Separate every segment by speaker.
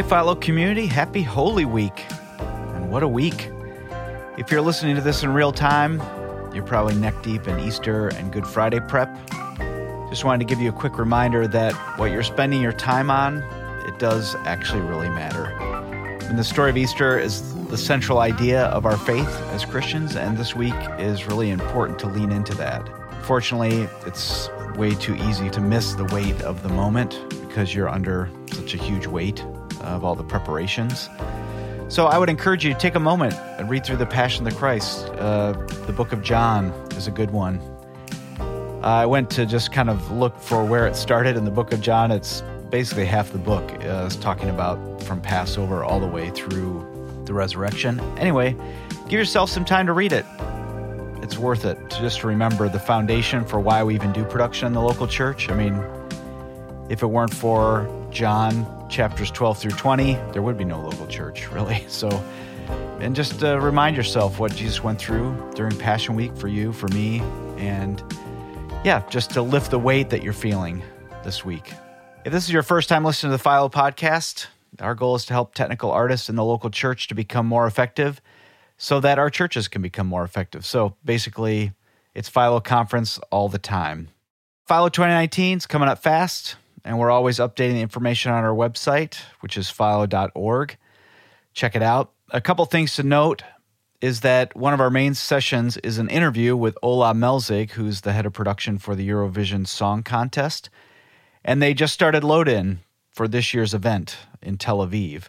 Speaker 1: Hey, Philo community, happy Holy Week. And what a week. If you're listening to this in real time, you're probably neck deep in Easter and Good Friday prep. Just wanted to give you a quick reminder that what you're spending your time on, it does actually really matter. And the story of Easter is the central idea of our faith as Christians, and this week is really important to lean into that. Fortunately, it's way too easy to miss the weight of the moment because you're under such a huge weight of all the preparations. So I would encourage you to take a moment and read through the Passion of the Christ. Uh, the book of John is a good one. I went to just kind of look for where it started in the book of John. It's basically half the book uh, is talking about from Passover all the way through the resurrection. Anyway, give yourself some time to read it. It's worth it to just remember the foundation for why we even do production in the local church. I mean, if it weren't for John chapters 12 through 20, there would be no local church, really. So, and just uh, remind yourself what Jesus went through during Passion Week for you, for me, and yeah, just to lift the weight that you're feeling this week. If this is your first time listening to the Philo podcast, our goal is to help technical artists in the local church to become more effective so that our churches can become more effective. So basically, it's Philo conference all the time. Philo 2019 is coming up fast, and we're always updating the information on our website, which is philo.org. Check it out. A couple things to note is that one of our main sessions is an interview with Ola Melzig, who's the head of production for the Eurovision Song Contest. And they just started load in for this year's event in Tel Aviv.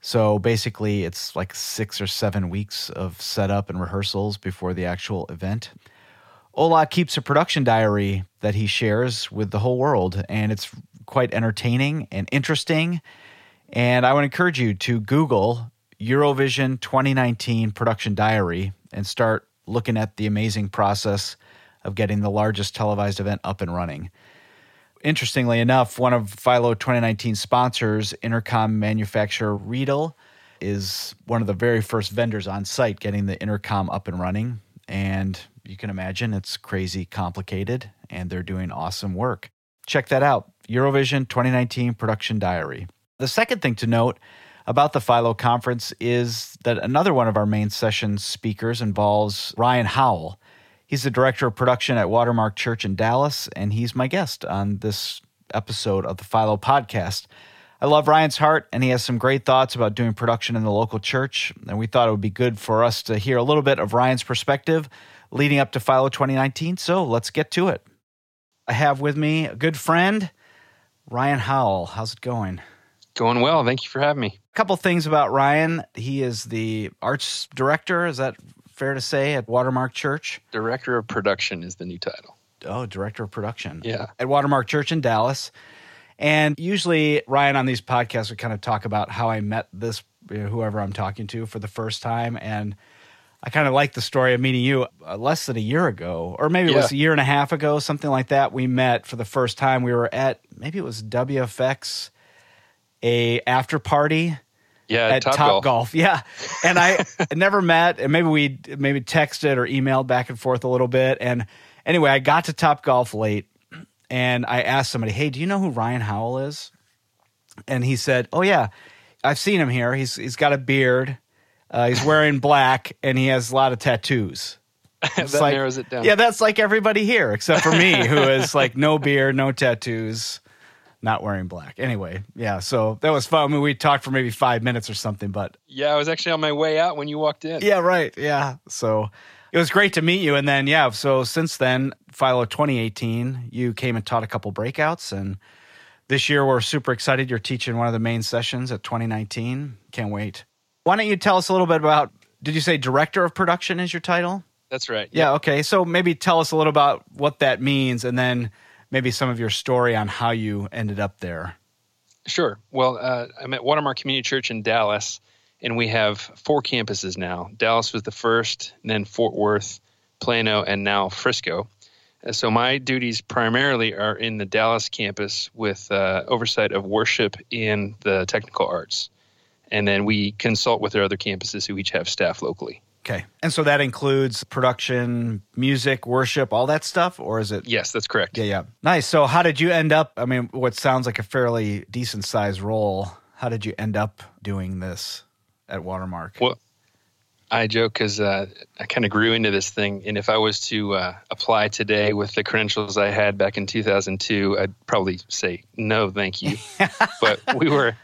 Speaker 1: So basically, it's like six or seven weeks of setup and rehearsals before the actual event. Ola keeps a production diary that he shares with the whole world, and it's quite entertaining and interesting. And I would encourage you to Google Eurovision 2019 production diary and start looking at the amazing process of getting the largest televised event up and running. Interestingly enough, one of Philo 2019 sponsors, intercom manufacturer Riedel, is one of the very first vendors on site getting the intercom up and running. And you can imagine it's crazy complicated, and they're doing awesome work. Check that out Eurovision 2019 Production Diary. The second thing to note about the Philo conference is that another one of our main session speakers involves Ryan Howell. He's the director of production at Watermark Church in Dallas, and he's my guest on this episode of the Philo podcast. I love Ryan's heart, and he has some great thoughts about doing production in the local church. And we thought it would be good for us to hear a little bit of Ryan's perspective leading up to Philo 2019. So let's get to it. I have with me a good friend, Ryan Howell. How's it going?
Speaker 2: Going well. Thank you for having me.
Speaker 1: A couple things about Ryan. He is the arts director. Is that fair to say at Watermark Church?
Speaker 2: Director of production is the new title.
Speaker 1: Oh, director of production.
Speaker 2: Yeah.
Speaker 1: At Watermark Church in Dallas. And usually, Ryan on these podcasts would kind of talk about how I met this, you know, whoever I'm talking to for the first time. And I kind of like the story of meeting you uh, less than a year ago, or maybe it
Speaker 2: Yeah.
Speaker 1: was a year and a half ago, something like that. We met for the first time. We were at maybe it was WFX, a after party
Speaker 2: Yeah,
Speaker 1: at Top, Golf. Yeah. And I never met, and maybe we maybe texted or emailed back and forth a little bit. And anyway, I got to Top Golf late and I asked somebody, Hey, do you know who Ryan Howell is? And he said, Oh, yeah, I've seen him here. He's, he's got a beard, uh, he's wearing black, and he has a lot of tattoos.
Speaker 2: that
Speaker 1: like-
Speaker 2: narrows it down.
Speaker 1: Yeah, that's like everybody here, except for me, who is like no beard, no tattoos, not wearing black. Anyway, yeah, so that was fun. I mean, we talked for maybe five minutes or something, but
Speaker 2: Yeah, I was actually on my way out when you walked in.
Speaker 1: yeah, right. Yeah. So it was great to meet you. And then, yeah, so since then, Philo 2018, you came and taught a couple breakouts. And this year, we're super excited. You're teaching one of the main sessions at 2019. Can't wait. Why don't you tell us a little bit about, did you say director of production is your title?
Speaker 2: That's right.
Speaker 1: Yeah. Okay. So maybe tell us a little about what that means and then maybe some of your story on how you ended up there.
Speaker 2: Sure. Well, uh, I'm at Watermark Community Church in Dallas, and we have four campuses now. Dallas was the first, and then Fort Worth, Plano, and now Frisco. Uh, So my duties primarily are in the Dallas campus with uh, oversight of worship and the technical arts. And then we consult with our other campuses who each have staff locally.
Speaker 1: Okay. And so that includes production, music, worship, all that stuff? Or is it?
Speaker 2: Yes, that's correct.
Speaker 1: Yeah, yeah. Nice. So how did you end up? I mean, what sounds like a fairly decent sized role How did you end up doing this at Watermark?
Speaker 2: Well, I joke because uh, I kind of grew into this thing, and if I was to uh, apply today with the credentials I had back in 2002, I'd probably say no, thank you. but we were,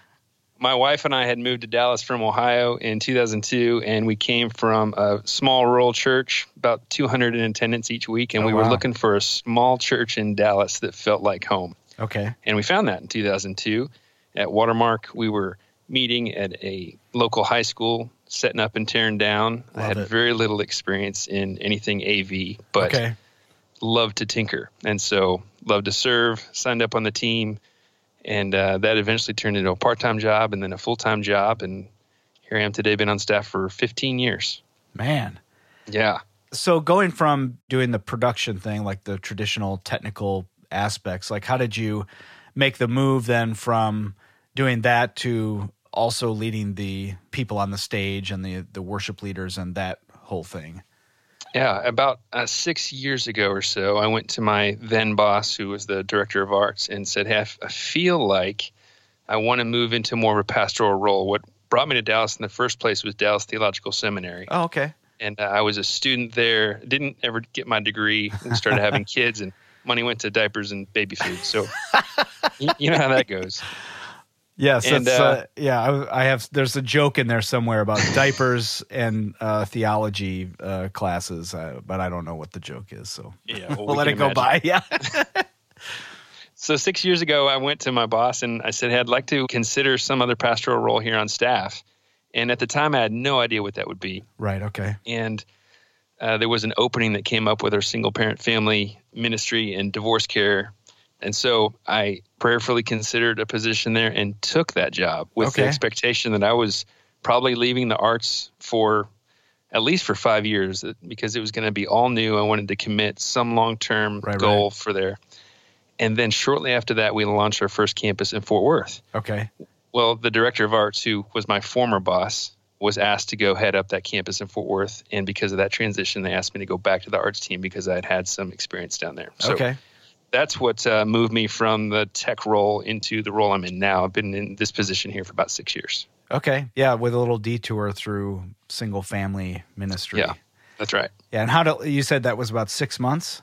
Speaker 2: my wife and I had moved to Dallas from Ohio in 2002, and we came from a small rural church, about 200 in attendance each week, and
Speaker 1: Oh,
Speaker 2: we were
Speaker 1: wow.
Speaker 2: looking for a small church in Dallas that felt like home.
Speaker 1: Okay.
Speaker 2: And we found that in 2002 at Watermark. We were meeting at a local high school, setting up and tearing down. I had
Speaker 1: it.
Speaker 2: very little experience in anything AV, but
Speaker 1: okay.
Speaker 2: loved to tinker. And so loved to serve, signed up on the team. And uh, that eventually turned into a part time job and then a full time job. And here I am today, been on staff for 15 years.
Speaker 1: Man.
Speaker 2: Yeah.
Speaker 1: So going from doing the production thing, like the traditional technical aspects, like how did you make the move then from doing that to also leading the people on the stage and the the worship leaders and that whole thing?
Speaker 2: Yeah, about uh, six years ago or so, I went to my then boss, who was the director of arts, and said, hey, I feel like I want to move into more of a pastoral role. What brought me to Dallas in the first place was Dallas Theological Seminary.
Speaker 1: Oh, okay.
Speaker 2: And uh, I was a student there, didn't ever get my degree, and started having kids, and money went to diapers and baby food. So you know how that goes.
Speaker 1: Yes,
Speaker 2: And, uh,
Speaker 1: uh, yeah. I, I have. There's a joke in there somewhere about diapers and uh, theology uh, classes, uh, but I don't know what the joke is. So
Speaker 2: Yeah, well,
Speaker 1: we'll
Speaker 2: we
Speaker 1: let it go by. Yeah.
Speaker 2: So six years ago, I went to my boss and I said, hey, I'd like to consider some other pastoral role here on staff. And at the time, I had no idea what that would be.
Speaker 1: right. Okay.
Speaker 2: And uh, there was an opening that came up with our single parent family ministry and divorce care. And so I prayerfully considered a position there and took that job with
Speaker 1: Okay.
Speaker 2: the expectation that I was probably leaving the arts for at least for five years because it was going to be all new. I wanted to commit some long term
Speaker 1: Right,
Speaker 2: goal for there. And then shortly after that, we launched our first campus in Fort Worth.
Speaker 1: Okay.
Speaker 2: Well, the director of arts, who was my former boss, was asked to go head up that campus in Fort Worth. And because of that transition, they asked me to go back to the arts team because I had had some experience down there. So
Speaker 1: okay.
Speaker 2: That's what uh, moved me from the tech role into the role I'm in now. I've been in this position here for about six years.
Speaker 1: Okay. Yeah, with a little detour through single family ministry.
Speaker 2: Yeah, that's right.
Speaker 1: Yeah. And how do you said that was about six months?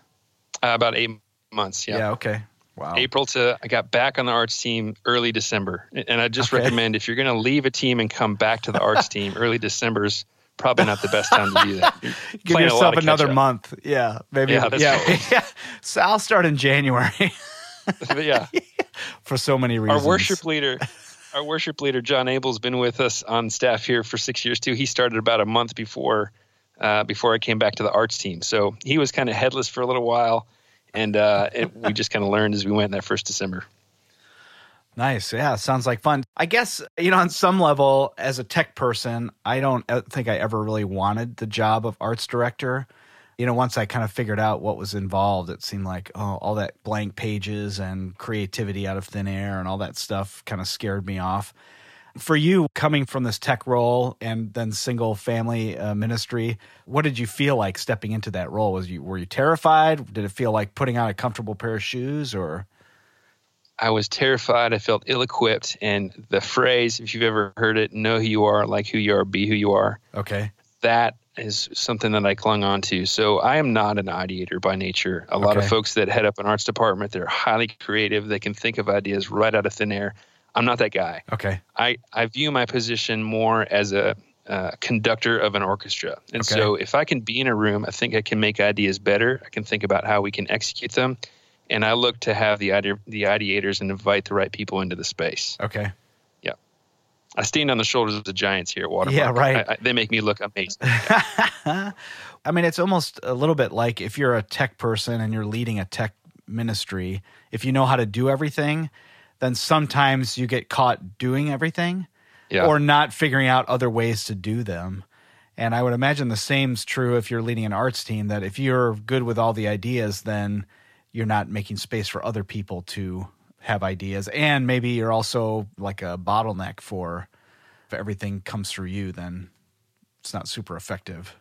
Speaker 2: Uh, about eight months. Yeah.
Speaker 1: okay. Wow.
Speaker 2: April to I got back on the arts team early December, and I just
Speaker 1: Okay.
Speaker 2: recommend if you're going to leave a team and come back to the arts team, early December is probably not the best time to do that.
Speaker 1: Give
Speaker 2: playing a lot
Speaker 1: yourself another month. Yeah. Maybe.
Speaker 2: Yeah,
Speaker 1: yeah.
Speaker 2: right.
Speaker 1: yeah. So I'll start in January
Speaker 2: yeah,
Speaker 1: for so many reasons.
Speaker 2: our worship leader, our worship leader John Abel's been with us on staff here for six years too. He started about a month before uh, before I came back to the arts team, so he was kind of headless for a little while, and uh, it, we just kind of learned as we went in that first December.
Speaker 1: Nice. Yeah. Sounds like fun. I guess, you know, on some level, as a tech person, I don't uh, think I ever really wanted the job of arts director. You know, once I kind of figured out what was involved, it seemed like, oh, all that blank pages and creativity out of thin air and all that stuff kind of scared me off. For you, coming from this tech role and then single family uh, ministry, what did you feel like stepping into that role? Was you were you terrified? Did it feel like putting on a comfortable pair of shoes, or
Speaker 2: I was terrified. I felt ill equipped. And the phrase, if you've ever heard it, know who you are, like who you are, be who you are,
Speaker 1: okay,
Speaker 2: that is something that I clung on to. So I am not an ideator by nature. A lot of folks that head up an arts department, they're highly creative. They can think of ideas right out of thin air. I'm not that guy.
Speaker 1: okay,
Speaker 2: I, I view my position more as a uh, conductor of an orchestra. And
Speaker 1: Okay.
Speaker 2: so if I can be in a room, I think I can make ideas better. I can think about how we can execute them. And I look to have the ide- the ideators and invite the right people into the space.
Speaker 1: okay.
Speaker 2: Yeah, I stand on the shoulders of the giants here at Watermark.
Speaker 1: Yeah, right.
Speaker 2: I, I, they make me look amazing.
Speaker 1: I mean, it's almost a little bit like if you're a tech person and you're leading a tech ministry, if you know how to do everything, then sometimes you get caught doing everything
Speaker 2: Yeah.
Speaker 1: or not figuring out other ways to do them. And I would imagine the same's true if you're leading an arts team that if you're good with all the ideas, then you're not making space for other people to have ideas. And maybe you're also like a bottleneck for if everything comes through you, then it's not super effective.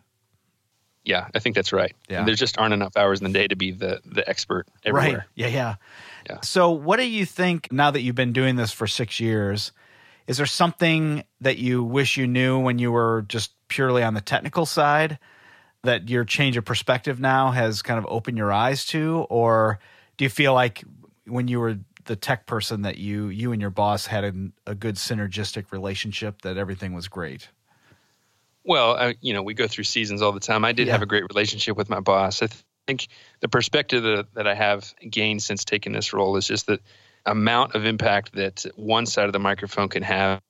Speaker 2: yeah, I think that's right.
Speaker 1: Yeah.
Speaker 2: There just aren't enough hours in the day to be the the expert everywhere.
Speaker 1: Right. Yeah, yeah.
Speaker 2: Yeah.
Speaker 1: So, what do you think now that you've been doing this for six years? Is there something that you wish you knew when you were just purely on the technical side that your change of perspective now has kind of opened your eyes to? Or do you feel like when you were the tech person that you you and your boss had a, a good synergistic relationship that everything was great?
Speaker 2: Well, I, you know, we go through seasons all the time. I did yeah. have a great relationship with my boss. I think the perspective that, that I have gained since taking this role is just the amount of impact that one side of the microphone can have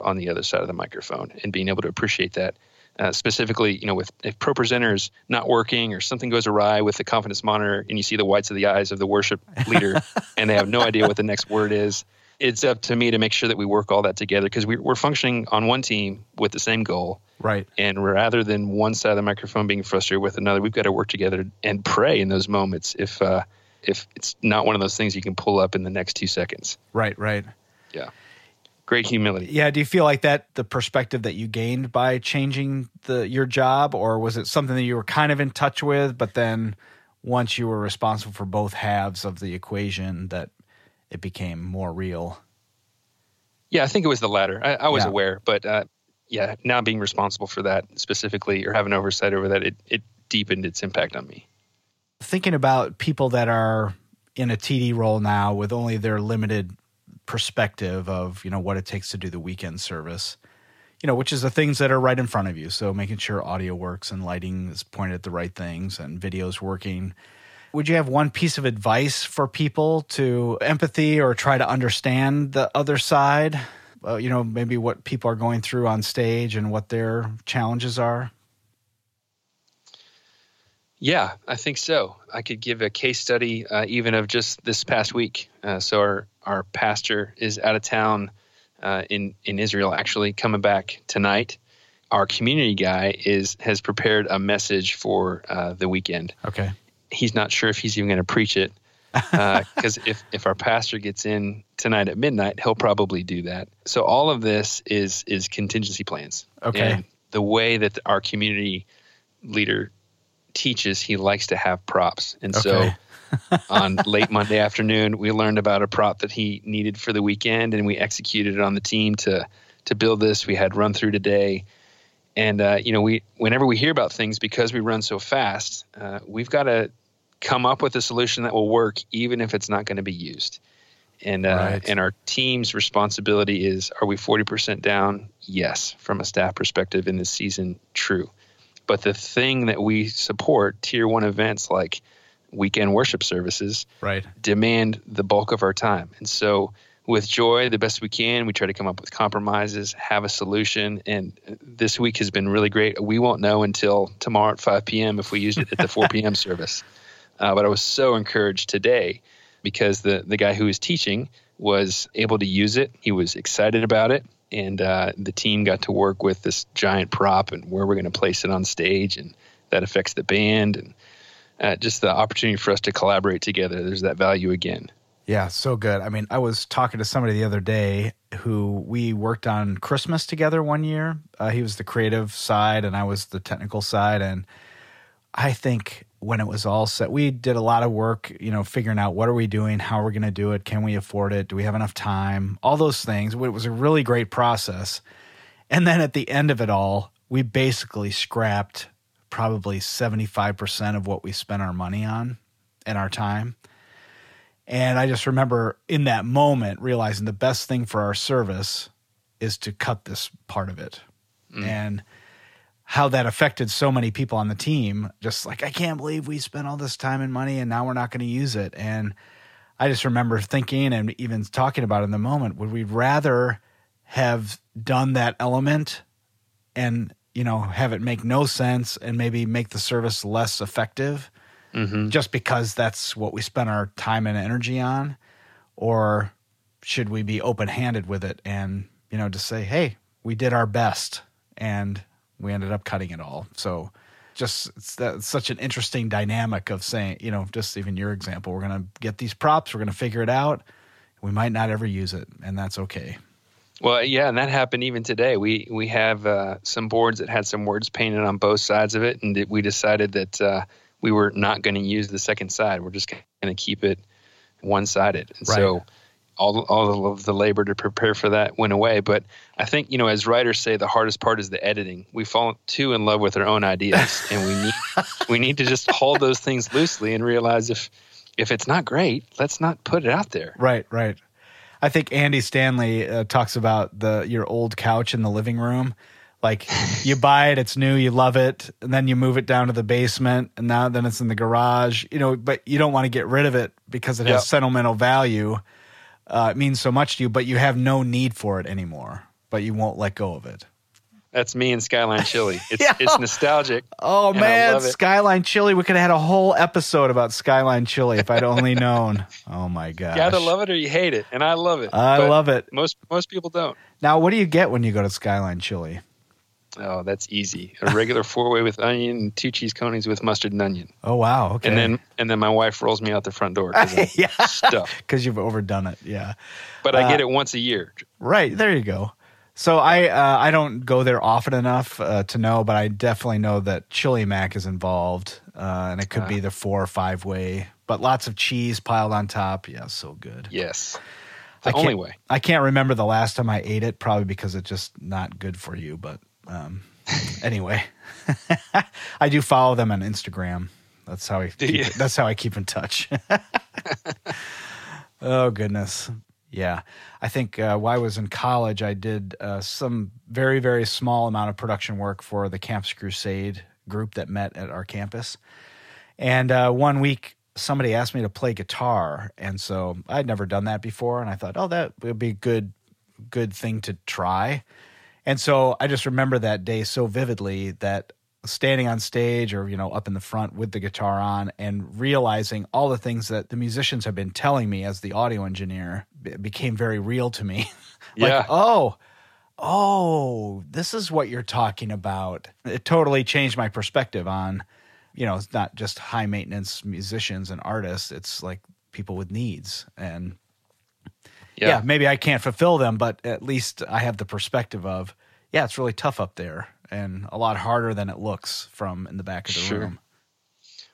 Speaker 2: on the other side of the microphone and being able to appreciate that. Uh, specifically, you know, with if pro presenters not working or something goes awry with the confidence monitor and you see the whites of the eyes of the worship leader and they have no idea what the next word is, it's up to me to make sure that we work all that together because we, we're functioning on one team with the same goal.
Speaker 1: Right.
Speaker 2: And rather than one side of the microphone being frustrated with another, we've got to work together and pray in those moments if uh, if it's not one of those things you can pull up in the next two seconds.
Speaker 1: Right. Right.
Speaker 2: Yeah great humility.
Speaker 1: Yeah. Do you feel like that the perspective that you gained by changing the your job, or was it something that you were kind of in touch with, but then once you were responsible for both halves of the equation, that it became more real?
Speaker 2: Yeah, I think it was the latter. I, I was yeah. aware, but uh, yeah, now being responsible for that specifically or having oversight over that, it, it deepened its impact on me.
Speaker 1: Thinking about people that are in a TD role now with only their limited perspective of you know what it takes to do the weekend service you know which is the things that are right in front of you. So making sure audio works and lighting is pointed at the right things and videos working. Would you have one piece of advice for people to empathy or try to understand the other side? Uh, you know maybe what people are going through on stage and what their challenges are
Speaker 2: yeah, I think so. I could give a case study uh, even of just this past week. Uh, so our our pastor is out of town uh, in in Israel, actually coming back tonight. Our community guy is has prepared a message for uh, the weekend.
Speaker 1: Okay,
Speaker 2: he's not sure if he's even going to preach it because uh, if if our pastor gets in tonight at midnight, he'll probably do that. So all of this is is contingency plans.
Speaker 1: Okay,
Speaker 2: and the way that our community leader teaches, he likes to have props. And okay. so on late Monday afternoon, we learned about a prop that he needed for the weekend and we executed it on the team to to build this. We had run through today. And uh, you know, we whenever we hear about things because we run so fast, uh, we've got to come up with a solution that will work even if it's not going to be used. And uh, right. and our team's responsibility is: Are we forty percent down? Yes, from a staff perspective in this season, true. But the thing that we support, tier one events like weekend worship services,
Speaker 1: right,
Speaker 2: demand the bulk of our time. And so with joy, the best we can, we try to come up with compromises, have a solution. And this week has been really great. We won't know until tomorrow at 5 p.m. if we used it at the 4 p.m. service. Uh, but I was so encouraged today because the, the guy who was teaching was able to use it. He was excited about it and uh, the team got to work with this giant prop and where we're going to place it on stage, and that affects the band and uh, just the opportunity for us to collaborate together. There's that value again.
Speaker 1: Yeah, so good. I mean, I was talking to somebody the other day who we worked on Christmas together one year. Uh, he was the creative side, and I was the technical side, and I think when it was all set, we did a lot of work, you know, figuring out what are we doing, how are we going to do it, can we afford it, do we have enough time, all those things. It was a really great process. And then at the end of it all, we basically scrapped probably 75% of what we spent our money on and our time. And I just remember in that moment realizing the best thing for our service is to cut this part of it. Mm. And how that affected so many people on the team. Just like, I can't believe we spent all this time and money and now we're not going to use it. And I just remember thinking and even talking about in the moment, would we rather have done that element and, you know, have it make no sense and maybe make the service less effective mm-hmm. just because that's what we spent our time and energy on? Or should we be open handed with it and, you know, just say, hey, we did our best and we ended up cutting it all. So just it's, that, it's such an interesting dynamic of saying, you know, just even your example, we're going to get these props, we're going to figure it out. We might not ever use it, and that's okay.
Speaker 2: Well, yeah, and that happened even today. We we have uh, some boards that had some words painted on both sides of it, and we decided that uh, we were not going to use the second side. We're just going to keep it one sided. And right. so all all of the labor to prepare for that went away. But I think you know, as writers say, the hardest part is the editing. We fall too in love with our own ideas, and we need we need to just hold those things loosely and realize if if it's not great, let's not put it out there.
Speaker 1: Right, right. I think Andy Stanley uh, talks about the your old couch in the living room. Like you buy it, it's new, you love it, and then you move it down to the basement, and now then it's in the garage. You know, but you don't want to get rid of it because it has
Speaker 2: Yep.
Speaker 1: sentimental value. Uh, it means so much to you, but you have no need for it anymore. But you won't let go of it.
Speaker 2: That's me and Skyline Chili. It's
Speaker 1: Yeah.
Speaker 2: it's nostalgic.
Speaker 1: Oh man. Skyline Chili. We could have had a whole episode about Skyline Chili if I'd only known. Oh my god.
Speaker 2: You either love it or you hate it, and I love it.
Speaker 1: I love it.
Speaker 2: Most most people don't.
Speaker 1: Now, what do you get when you go to Skyline Chili?
Speaker 2: Oh, that's easy. A regular four way with onion two cheese coneys with mustard and onion.
Speaker 1: Oh wow, okay.
Speaker 2: And then and then my wife rolls me out the front door because
Speaker 1: yeah,
Speaker 2: stuffed.
Speaker 1: because you've overdone it. Yeah,
Speaker 2: But I get
Speaker 1: Uh,
Speaker 2: it once a year.
Speaker 1: right. There you go. So I uh, I don't go there often enough uh, to know, but I definitely know that chili mac is involved, uh, and it could
Speaker 2: Ah.
Speaker 1: be the four or five way, but lots of cheese piled on top. Yeah, so good.
Speaker 2: Yes. The
Speaker 1: can't-
Speaker 2: only way.
Speaker 1: I can't remember the last time I ate it, probably because it's just not good for you. But um, anyway, I do follow them on Instagram. That's how I keep, that's how I keep in touch. oh goodness, yeah. I think uh, while I was in college, I did uh, some very very small amount of production work for the Campus Crusade group that met at our campus. And uh, one week, somebody asked me to play guitar, and so I'd never done that before, and I thought, oh, that would be a good, good thing to try. And so I just remember that day so vividly that standing on stage or you know up in the front with the guitar on and realizing all the things that the musicians have been telling me as the audio engineer be- became very real to me. like,
Speaker 2: Yeah.
Speaker 1: oh, oh, this is what you're talking about. It totally changed my perspective on, you know, it's not just high maintenance musicians and artists. It's like people with needs. And yeah.
Speaker 2: Yeah.
Speaker 1: maybe I can't fulfill them, but at least I have the perspective of, yeah, it's really tough up there and a lot harder than it looks from in the back of the
Speaker 2: Sure.
Speaker 1: room.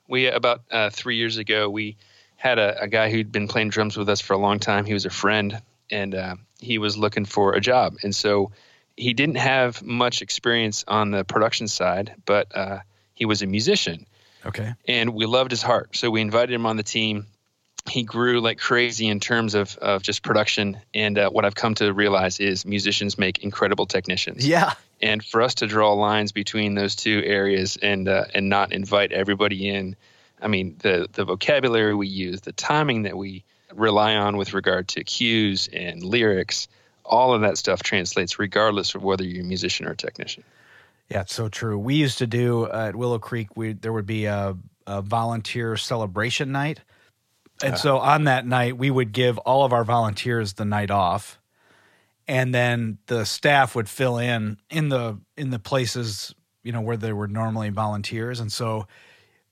Speaker 2: We about uh, three years ago, we had a, a guy who'd been playing drums with us for a long time. He was a friend, and uh, he was looking for a job, and so he didn't have much experience on the production side, but uh, he was a musician,
Speaker 1: Okay.
Speaker 2: and we loved his heart. So we invited him on the team. He grew like crazy in terms of, of just production. And uh, what I've come to realize is musicians make incredible technicians.
Speaker 1: Yeah.
Speaker 2: And for us to draw lines between those two areas and uh, and not invite everybody in, I mean the the vocabulary we use, the timing that we rely on with regard to cues and lyrics, all of that stuff translates regardless of whether you're a musician or a technician.
Speaker 1: Yeah, it's so true. We used to do uh, at Willow Creek. We there would be a, a volunteer celebration night, and so on that night we would give all of our volunteers the night off, and then the staff would fill in in the in the places you know where there were normally volunteers, and so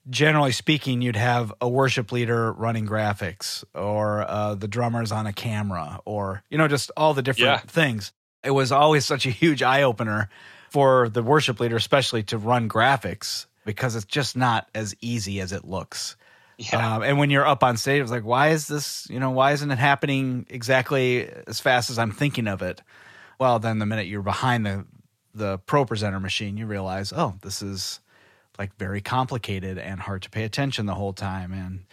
Speaker 1: generally speaking, you'd have a worship leader running graphics, or uh, the drummers on a camera, or you know just all the different
Speaker 2: Yeah.
Speaker 1: things. It was always such a huge eye opener for the worship leader, especially to run graphics, because it's just not as easy as it looks.
Speaker 2: Yeah.
Speaker 1: Um, and when you're up on stage, it's like, why is this? You know, why isn't it happening exactly as fast as I'm thinking of it? Well, then the minute you're behind the the ProPresenter machine, you realize, oh, this is like very complicated and hard to pay attention the whole time. And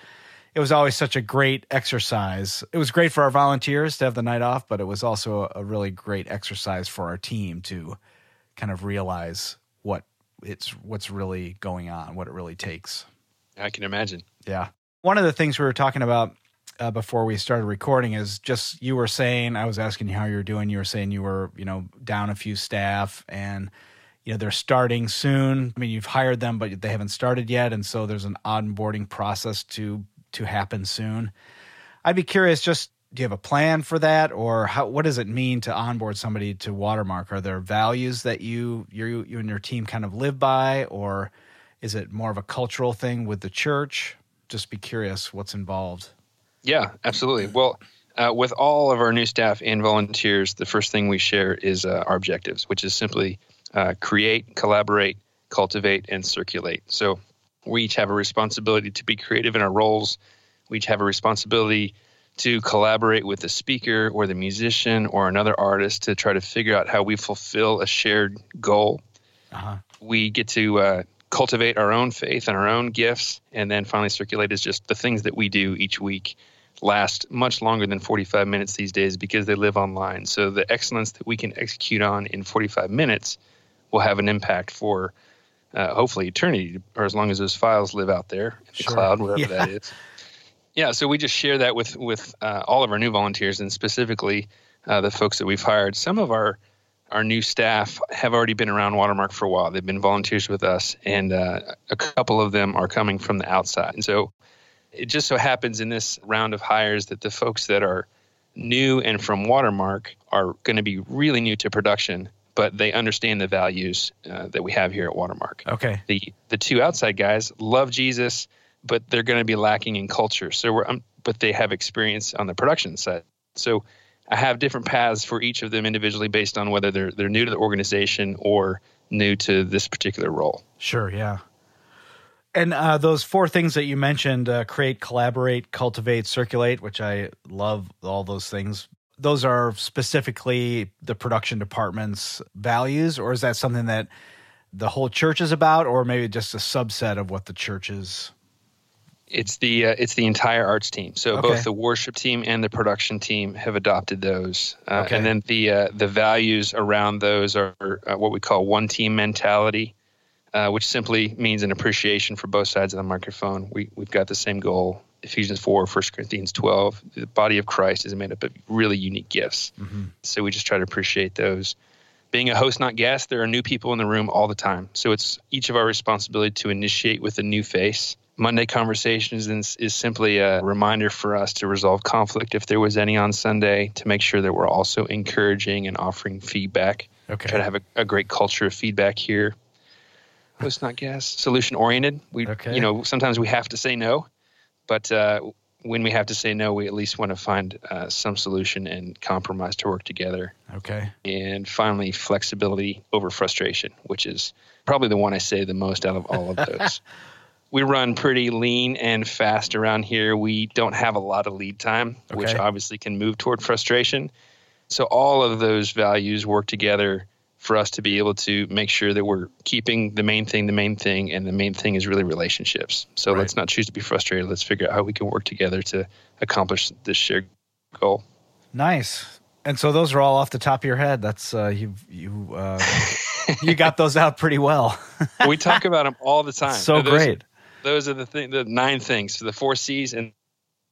Speaker 1: it was always such a great exercise. It was great for our volunteers to have the night off, but it was also a, a really great exercise for our team to kind of realize what it's what's really going on, what it really takes.
Speaker 2: I can imagine.
Speaker 1: Yeah. One of the things we were talking about uh, before we started recording is just you were saying, I was asking you how you were doing. You were saying you were, you know, down a few staff and, you know, they're starting soon. I mean, you've hired them, but they haven't started yet. And so there's an onboarding process to, to happen soon. I'd be curious, just do you have a plan for that or how, what does it mean to onboard somebody to Watermark? Are there values that you, you, you and your team kind of live by or is it more of a cultural thing with the church? Just be curious what's involved.
Speaker 2: Yeah, absolutely. Well, uh, with all of our new staff and volunteers, the first thing we share is uh, our objectives, which is simply uh, create, collaborate, cultivate, and circulate. So we each have a responsibility to be creative in our roles. We each have a responsibility to collaborate with the speaker or the musician or another artist to try to figure out how we fulfill a shared goal. Uh-huh. We get to uh, cultivate our own faith and our own gifts, and then finally circulate is just the things that we do each week last much longer than 45 minutes these days because they live online. So the excellence that we can execute on in 45 minutes will have an impact for uh, hopefully eternity, or as long as those files live out there in the sure. cloud, wherever yeah. that is. Yeah, so we just share that with with uh, all of our new volunteers, and specifically uh, the folks that we've hired. Some of our our new staff have already been around Watermark for a while. They've been volunteers with us, and uh, a couple of them are coming from the outside. And so it just so happens in this round of hires that the folks that are new and from Watermark are going to be really new to production, but they understand the values uh, that we have here at Watermark.
Speaker 1: Okay.
Speaker 2: The the two outside guys love Jesus, but they're going to be lacking in culture. So we're um, but they have experience on the production side. So I have different paths for each of them individually based on whether they're they're new to the organization or new to this particular role.
Speaker 1: Sure, yeah. And uh, those four things that you mentioned uh, create, collaborate, cultivate, circulate, which I love all those things. Those are specifically the production department's values, or is that something that the whole church is about, or maybe just a subset of what the church is?
Speaker 2: It's the uh, it's the entire arts team. So okay. both the worship team and the production team have adopted those, uh, okay. and then the uh, the values around those are uh, what we call one team mentality uh, which simply means an appreciation for both sides of the microphone. We, we've got the same goal. Ephesians 4, 1 Corinthians 12. The body of Christ is made up of really unique gifts. Mm-hmm. So we just try to appreciate those. Being a host, not guest, there are new people in the room all the time. So it's each of our responsibility to initiate with a new face. Monday Conversations is, is simply a reminder for us to resolve conflict if there was any on Sunday, to make sure that we're also encouraging and offering feedback. Okay. Try to have a, a great culture of feedback here let's not guess solution oriented we okay. you know sometimes we have to say no but uh, when we have to say no we at least want to find uh, some solution and compromise to work together
Speaker 1: okay
Speaker 2: and finally flexibility over frustration which is probably the one i say the most out of all of those we run pretty lean and fast around here. We don't have a lot of lead time okay. which obviously can move toward frustration. So all of those values work together for us to be able to make sure that we're keeping the main thing the main thing and the main thing is really relationships. So right. let's not choose to be frustrated. Let's figure out how we can work together to accomplish this shared goal.
Speaker 1: Nice. And so those are all off the top of your head. That's uh, you you uh, you got those out pretty well.
Speaker 2: We talk about them all the time.
Speaker 1: So
Speaker 2: those,
Speaker 1: great
Speaker 2: those are the thing the nine things so the four c's and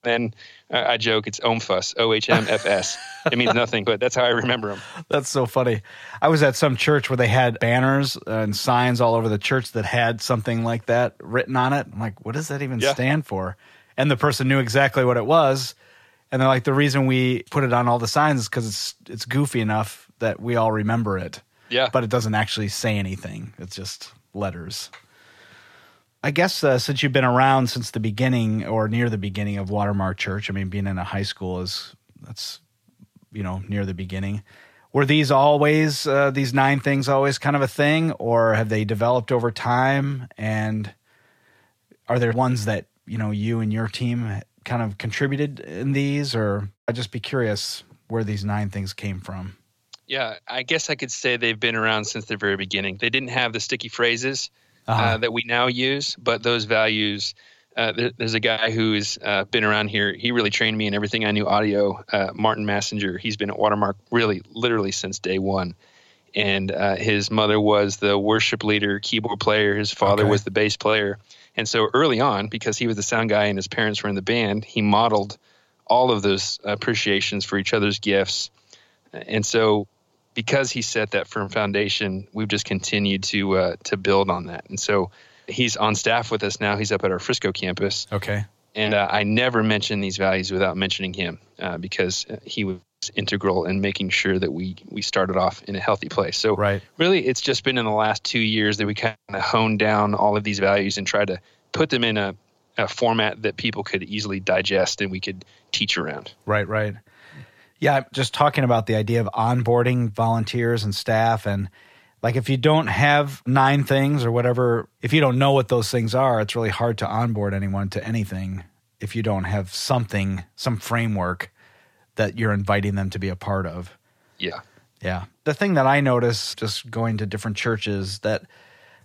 Speaker 2: then uh, I joke it's OHMFS, O H M F S. it means nothing, but that's how I remember them.
Speaker 1: That's so funny. I was at some church where they had banners and signs all over the church that had something like that written on it. I'm like, what does that even yeah. stand for? And the person knew exactly what it was. And they're like, the reason we put it on all the signs is because it's it's goofy enough that we all remember it.
Speaker 2: Yeah.
Speaker 1: But it doesn't actually say anything. It's just letters. I guess uh, since you've been around since the beginning or near the beginning of Watermark Church, I mean, being in a high school is that's you know near the beginning. Were these always uh, these nine things always kind of a thing, or have they developed over time? And are there ones that you know you and your team kind of contributed in these, or I'd just be curious where these nine things came from.
Speaker 2: Yeah, I guess I could say they've been around since the very beginning. They didn't have the sticky phrases uh-huh. uh, that we now use, but those values. Uh, there, there's a guy who's uh, been around here. He really trained me in everything I knew audio. Uh, Martin Massenger. He's been at Watermark really, literally since day one. And uh, his mother was the worship leader, keyboard player. His father okay. was the bass player. And so early on, because he was the sound guy and his parents were in the band, he modeled all of those appreciations for each other's gifts. And so because he set that firm foundation, we've just continued to uh, to build on that. And so he's on staff with us now. He's up at our Frisco campus.
Speaker 1: Okay.
Speaker 2: And uh, I never mention these values without mentioning him uh, because he was integral in making sure that we we started off in a healthy place. So
Speaker 1: right.
Speaker 2: really, it's just been in the last two years that we kind of honed down all of these values and tried to put them in a, a format that people could easily digest and we could teach around.
Speaker 1: Right. Right. Yeah, just talking about the idea of onboarding volunteers and staff and like if you don't have nine things or whatever, if you don't know what those things are, it's really hard to onboard anyone to anything if you don't have something, some framework that you're inviting them to be a part of.
Speaker 2: Yeah.
Speaker 1: Yeah. The thing that I notice just going to different churches that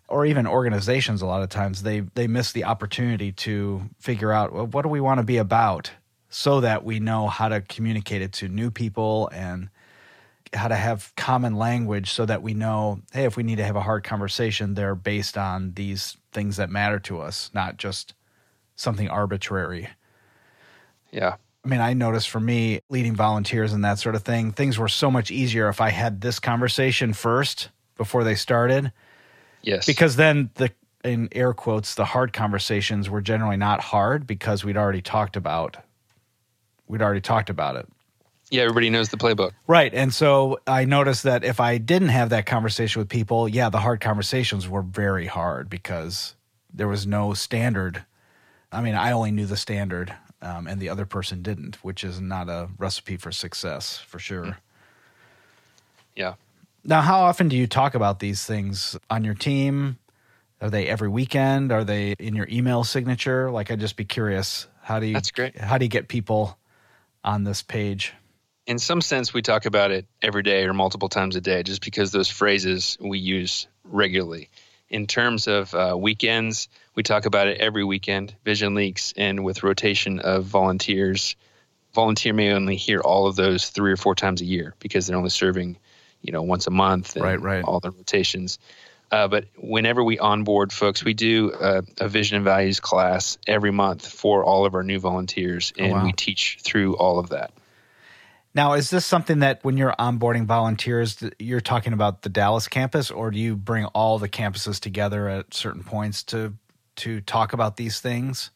Speaker 1: or even organizations a lot of times they they miss the opportunity to figure out well, what do we want to be about so that we know how to communicate it to new people and how to have common language so that we know hey if we need to have a hard conversation they're based on these things that matter to us not just something arbitrary
Speaker 2: Yeah.
Speaker 1: I mean, I noticed for me leading volunteers and that sort of thing, things were so much easier if I had this conversation first before they started.
Speaker 2: Yes.
Speaker 1: Because then the in air quotes, the hard conversations were generally not hard because we'd already talked about we'd already talked about it.
Speaker 2: yeah, everybody knows the playbook.
Speaker 1: Right. And so I noticed that if I didn't have that conversation with people, yeah, the hard conversations were very hard because there was no standard. I mean, I only knew the standard um, and the other person didn't, which is not a recipe for success for sure.
Speaker 2: Yeah.
Speaker 1: Now, how often do you talk about these things on your team? Are they every weekend? Are they in your email signature? Like, I'd just be curious. How do you?
Speaker 2: That's great.
Speaker 1: How do you get people on this page?
Speaker 2: In some sense, we talk about it every day or multiple times a day just because those phrases we use regularly. In terms of uh, weekends, we talk about it every weekend, Vision Leaks, and with rotation of volunteers. Volunteer may only hear all of those three or four times a year because they're only serving, you know, once a month and
Speaker 1: Right, right.
Speaker 2: all the rotations. Uh, but whenever we onboard folks, we do a, a vision and values class every month for all of our new volunteers, and
Speaker 1: Oh, wow.
Speaker 2: we teach through all of that.
Speaker 1: Now, is this something that when you're onboarding volunteers, you're talking about the Dallas campus, or do you bring all the campuses together at certain points to to talk about these things?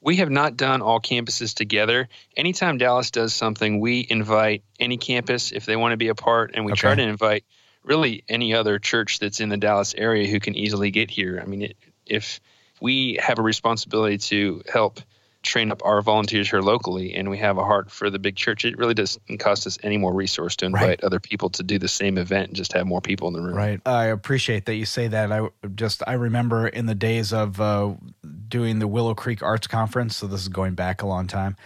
Speaker 2: We have not done all campuses together. Anytime Dallas does something, we invite any campus if they want to be a part, and we try to invite really any other church that's in the Dallas area who can easily get here. I mean, it, if we have a responsibility to help train up our volunteers here locally and we have a heart for the big church, it really doesn't cost us any more resource to invite
Speaker 1: Right.
Speaker 2: other people to do the same event and just have more people in the room.
Speaker 1: Right. I appreciate that you say that. I just I remember in the days of uh, doing the Willow Creek Arts Conference. So this is going back a long time.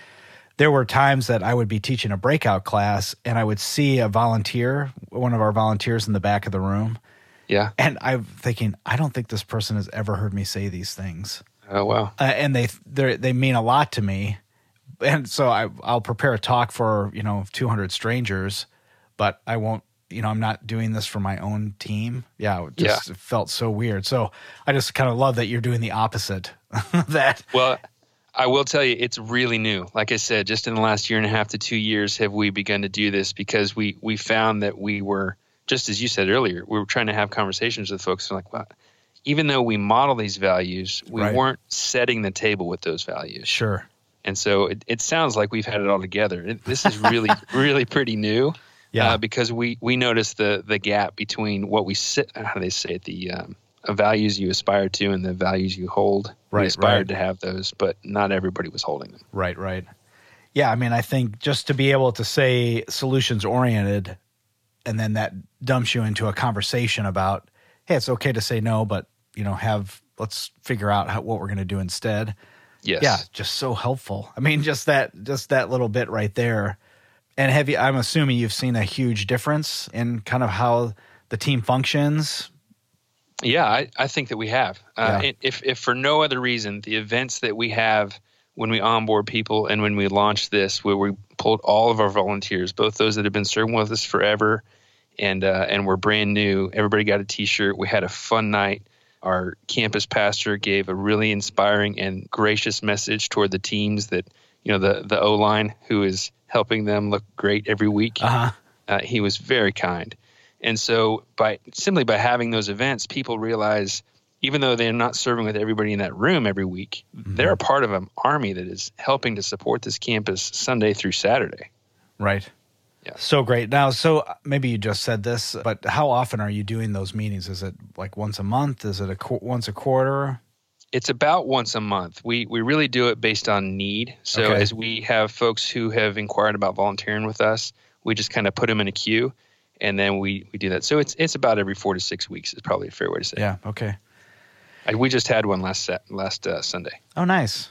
Speaker 1: There were times that I would be teaching a breakout class, and I would see a volunteer, one of our volunteers, in the back of the room,
Speaker 2: Yeah.
Speaker 1: and I'm thinking, I don't think this person has ever heard me say these things.
Speaker 2: Oh, wow.
Speaker 1: uh, and they they they mean a lot to me. And so I I'll prepare a talk for you know 200 strangers, but I won't. You know, I'm not doing this for my own team. Yeah, it just it felt so weird. So I just kind of love that you're doing the opposite. that
Speaker 2: Well, I will tell you, it's really new. Like I said, just in the last year and a half to two years have we begun to do this because we we found that we were just as you said earlier, we were trying to have conversations with folks. And like, wow, even though we model these values, we
Speaker 1: Right.
Speaker 2: weren't setting the table with those values.
Speaker 1: sure,
Speaker 2: And so it, it sounds like we've had it all together. It, this is really, really pretty new.
Speaker 1: Yeah.
Speaker 2: Uh, because we we noticed the the gap between what we sit, how do they say it, the um, uh, values you aspire to and the values you hold.
Speaker 1: Right,
Speaker 2: we aspired
Speaker 1: right.
Speaker 2: to have those, but not everybody was holding them.
Speaker 1: right, right. Yeah, I mean, I think just to be able to say solutions oriented, and then that dumps you into a conversation about, hey, it's okay to say no, but you know, have let's figure out how, what we're going to do instead.
Speaker 2: Yes.
Speaker 1: yeah just so helpful i mean just that just that little bit right there and have you i'm assuming you've seen a huge difference in kind of how the team functions
Speaker 2: Yeah, I, I think that we have. Uh,
Speaker 1: Yeah.
Speaker 2: If, if for no other reason, the events that we have when we onboard people and when we launch this, where we pulled all of our volunteers, both those that have been serving with us forever and uh, and we're brand new, everybody got a T-shirt. We had a fun night. Our campus pastor gave a really inspiring and gracious message toward the teams that you know the the O line who is helping them look great every week.
Speaker 1: uh-huh
Speaker 2: Uh, he was very kind. And so by simply by having those events, people realize even though they're not serving with everybody in that room every week, they're a part of an army that is helping to support this campus Sunday through Saturday.
Speaker 1: right
Speaker 2: Yeah.
Speaker 1: so great now so uh, maybe you just said this but how often are you doing those meetings is it like once a month is it a qu- once a quarter
Speaker 2: It's about once a month. We we really do it based on need. So
Speaker 1: Okay.
Speaker 2: as we have folks who have inquired about volunteering with us, we just kind of put them in a queue, and then we we do that. So it's it's about every four to six weeks is probably a fair way to say.
Speaker 1: yeah okay
Speaker 2: I, we just had one last set, last uh, Sunday.
Speaker 1: oh nice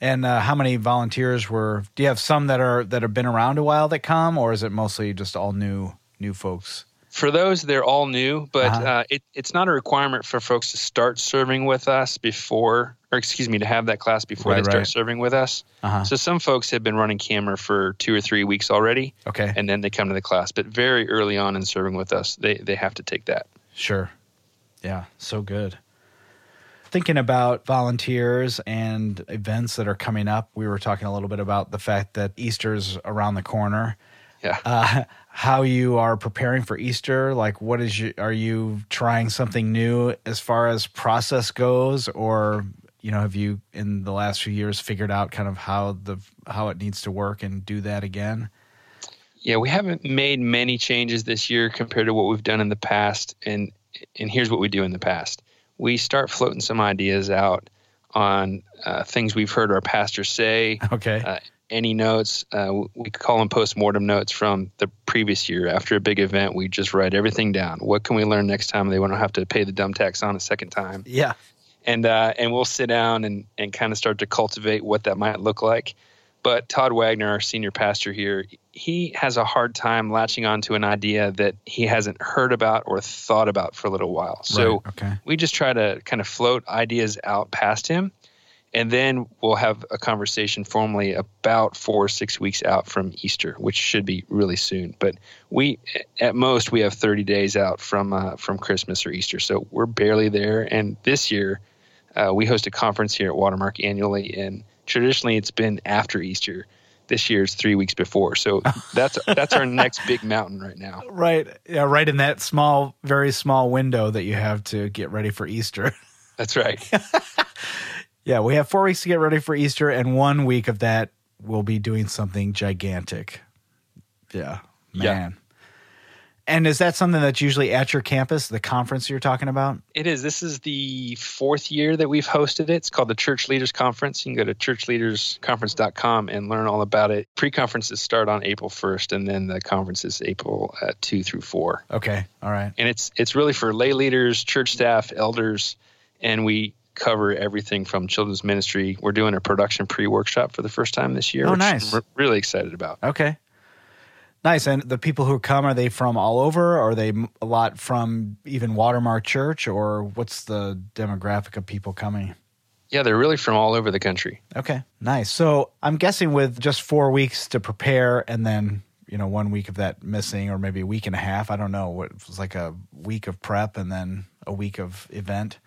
Speaker 1: And uh, how many volunteers were? Do you have some that are that have been around a while that come, or is it mostly just all new new folks?
Speaker 2: For those, they're all new, but
Speaker 1: Uh-huh.
Speaker 2: uh, it, it's not a requirement for folks to start serving with us before, or excuse me, to have that class before
Speaker 1: Right,
Speaker 2: they start
Speaker 1: right.
Speaker 2: serving with us.
Speaker 1: Uh-huh.
Speaker 2: So some folks have been running camera for two or three weeks already,
Speaker 1: Okay,
Speaker 2: and then they come to the class. But very early on in serving with us, they they have to take that.
Speaker 1: sure. Yeah, so good. Thinking about volunteers and events that are coming up, we were talking a little bit about the fact that Easter's around the corner.
Speaker 2: Yeah.
Speaker 1: uh, how you are preparing for Easter. Like, what is you? Are you trying something new as far as process goes, or you know, have you in the last few years figured out kind of how the how it needs to work and do that again?
Speaker 2: Yeah, we haven't made many changes this year compared to what we've done in the past. And and here's what we do in the past: we start floating some ideas out on uh, things we've heard our pastor say.
Speaker 1: Okay,
Speaker 2: Uh, any notes, uh, we call them post-mortem notes from the previous year. After a big event, we just write everything down. What can we learn next time? They won't have to pay the dumb tax on a second time
Speaker 1: yeah,
Speaker 2: and uh, and we'll sit down and and kind of start to cultivate what that might look like. But Todd Wagner, our senior pastor here, he has a hard time latching onto an idea that he hasn't heard about or thought about for a little while. So
Speaker 1: right, okay,
Speaker 2: we just try to kind of float ideas out past him, and then we'll have a conversation formally about four or six weeks out from Easter, which should be really soon. But we, at most, we have 30 days out from uh, from Christmas or Easter, so we're barely there. And this year, uh, we host a conference here at Watermark annually, and traditionally it's been after Easter. This year is three weeks before, so that's that's our next big mountain right now.
Speaker 1: right, yeah, right in that small, very small window that you have to get ready for Easter.
Speaker 2: That's right.
Speaker 1: yeah, we have four weeks to get ready for Easter, and one week of that we'll be doing something gigantic. Yeah,
Speaker 2: Yeah.
Speaker 1: man. And is that something that's usually at your campus, the conference you're talking about?
Speaker 2: It is. This is the fourth year that we've hosted it. It's called the Church Leaders Conference. You can go to churchleadersconference.com and learn all about it. Pre conferences start on April 1st, and then the conference is April uh, 2 through 4.
Speaker 1: Okay, all right.
Speaker 2: And it's, it's really for lay leaders, church staff, elders, and we cover everything from children's ministry. We're doing a production pre workshop for the first time this year,
Speaker 1: Oh,
Speaker 2: which
Speaker 1: nice.
Speaker 2: I'm re- really excited about.
Speaker 1: Okay. Nice. And the people who come, are they from all over? Are they a lot from even Watermark Church, or what's the demographic of people coming?
Speaker 2: Yeah, they're really from all over the country.
Speaker 1: Okay, nice. So I'm guessing with just four weeks to prepare and then, you know, one week of that missing or maybe a week and a half, I don't know, what it was like a week of prep and then a week of event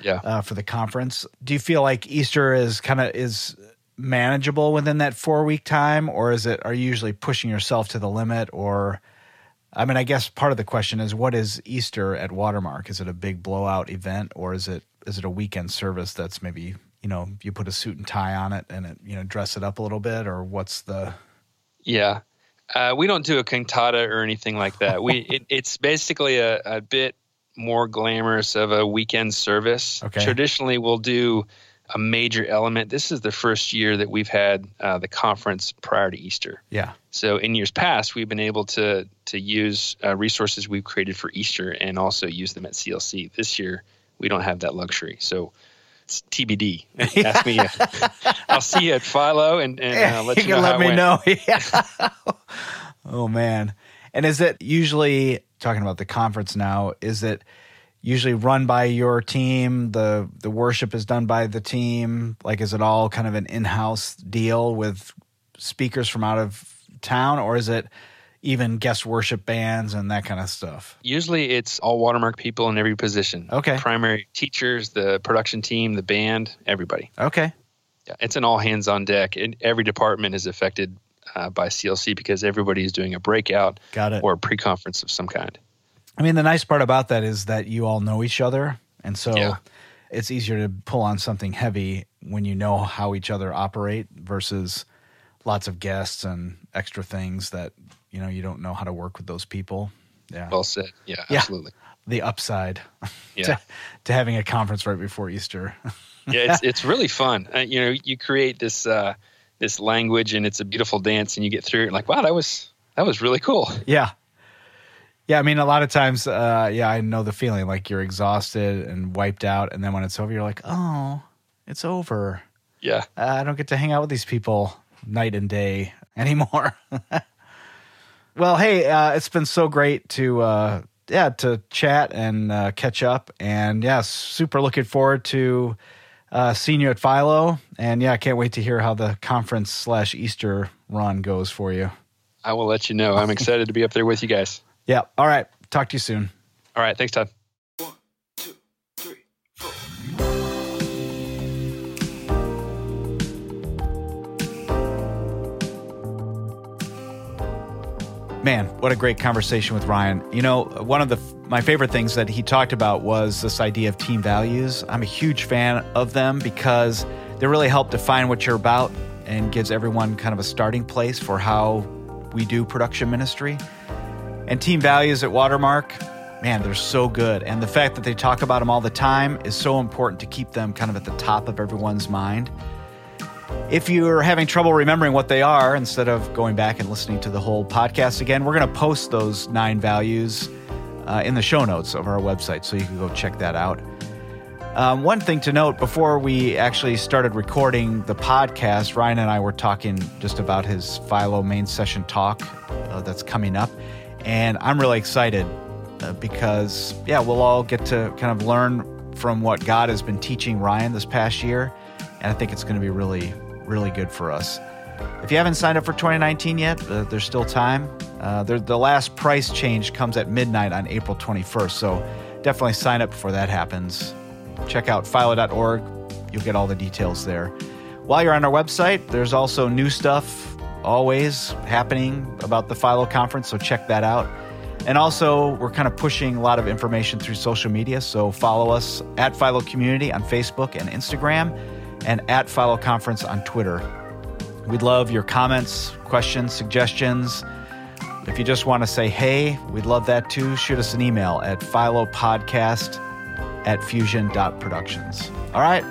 Speaker 2: Yeah.
Speaker 1: uh, for the conference. Do you feel like Easter is kind of is manageable within that four week time, or is it are you usually pushing yourself to the limit? Or, I mean, I guess part of the question is what is Easter at Watermark? Is it a big blowout event, or is it is it a weekend service that's maybe you know you put a suit and tie on it and it you know dress it up a little bit, or what's the
Speaker 2: Yeah. Uh, we don't do a cantata or anything like that. We it, it's basically a, a bit more glamorous of a weekend service.
Speaker 1: Okay.
Speaker 2: Traditionally, we'll do a major element. This is the first year that we've had uh, the conference prior to Easter.
Speaker 1: yeah
Speaker 2: So in years past, we've been able to to use uh, resources we've created for Easter and also use them at CLC. This year, we don't have that luxury. So it's TBD. Ask me. I'll see you at Philo and, and uh, let you,
Speaker 1: can
Speaker 2: know
Speaker 1: let me
Speaker 2: went.
Speaker 1: know. Yeah. oh man. And is it usually talking about the conference now? Is it usually run by your team? The the worship is done by the team. Like, is it all kind of an in house deal with speakers from out of town, or is it even guest worship bands and that kind of stuff?
Speaker 2: Usually it's all watermark people in every position.
Speaker 1: Okay.
Speaker 2: Primary teachers, the production team, the band, everybody.
Speaker 1: Okay.
Speaker 2: Yeah, it's an all hands on deck. And every department is affected uh, by CLC because everybody is doing a breakout
Speaker 1: Got it.
Speaker 2: or a pre conference of some kind.
Speaker 1: I mean, the nice part about that is that you all know each other. And so
Speaker 2: Yeah.
Speaker 1: it's easier to pull on something heavy when you know how each other operate versus lots of guests and extra things that, you know, you don't know how to work with those people. Yeah.
Speaker 2: Well said. Yeah,
Speaker 1: Yeah.
Speaker 2: absolutely.
Speaker 1: the upside
Speaker 2: Yeah.
Speaker 1: to, to having a conference right before Easter.
Speaker 2: yeah, it's it's really fun. Uh, you know, you create this uh, this language and it's a beautiful dance, and you get through it like, wow, that was that was really cool.
Speaker 1: yeah. Yeah. I mean, a lot of times, uh, yeah, I know the feeling like you're exhausted and wiped out. And then when it's over, you're like, oh, it's over.
Speaker 2: Yeah.
Speaker 1: Uh, I don't get to hang out with these people night and day anymore. well, hey, uh, it's been so great to uh, yeah to chat and uh, catch up, and yeah, super looking forward to uh, you at Philo, and yeah, I can't wait to hear how the conference slash Easter run goes for you.
Speaker 2: I will let you know. I'm excited to be up there with you guys.
Speaker 1: Yeah. All right. Talk to you soon.
Speaker 2: All right. Thanks, Todd.
Speaker 1: Man, what a great conversation with Ryan. You know, one of the my favorite things that he talked about was this idea of team values. I'm a huge fan of them because they really help define what you're about and gives everyone kind of a starting place for how we do production ministry. And team values at Watermark, man, they're so good. And the fact that they talk about them all the time is so important to keep them kind of at the top of everyone's mind. If you're having trouble remembering what they are, instead of going back and listening to the whole podcast again, we're going to post those nine values uh, in the show notes of our website, so you can go check that out. Um, one thing to note before we actually started recording the podcast, Ryan and I were talking just about his Philo main session talk uh, that's coming up. And I'm really excited uh, because, yeah, we'll all get to kind of learn from what God has been teaching Ryan this past year. And I think it's going to be really, really good for us. If you haven't signed up for 2019 yet, uh, there's still time. Uh, the last price change comes at midnight on April 21st. So definitely sign up before that happens. Check out philo.org. You'll get all the details there. While you're on our website, there's also new stuff always happening about the Philo conference, so check that out. And also, we're kind of pushing a lot of information through social media, so follow us at Philo Community on Facebook and Instagram, and at Philo Conference on Twitter. We'd love your comments, questions, suggestions. If you just want to say hey, we'd love that too. Shoot us an email at philopodcast at fusion.productions. All right,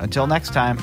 Speaker 1: until next time.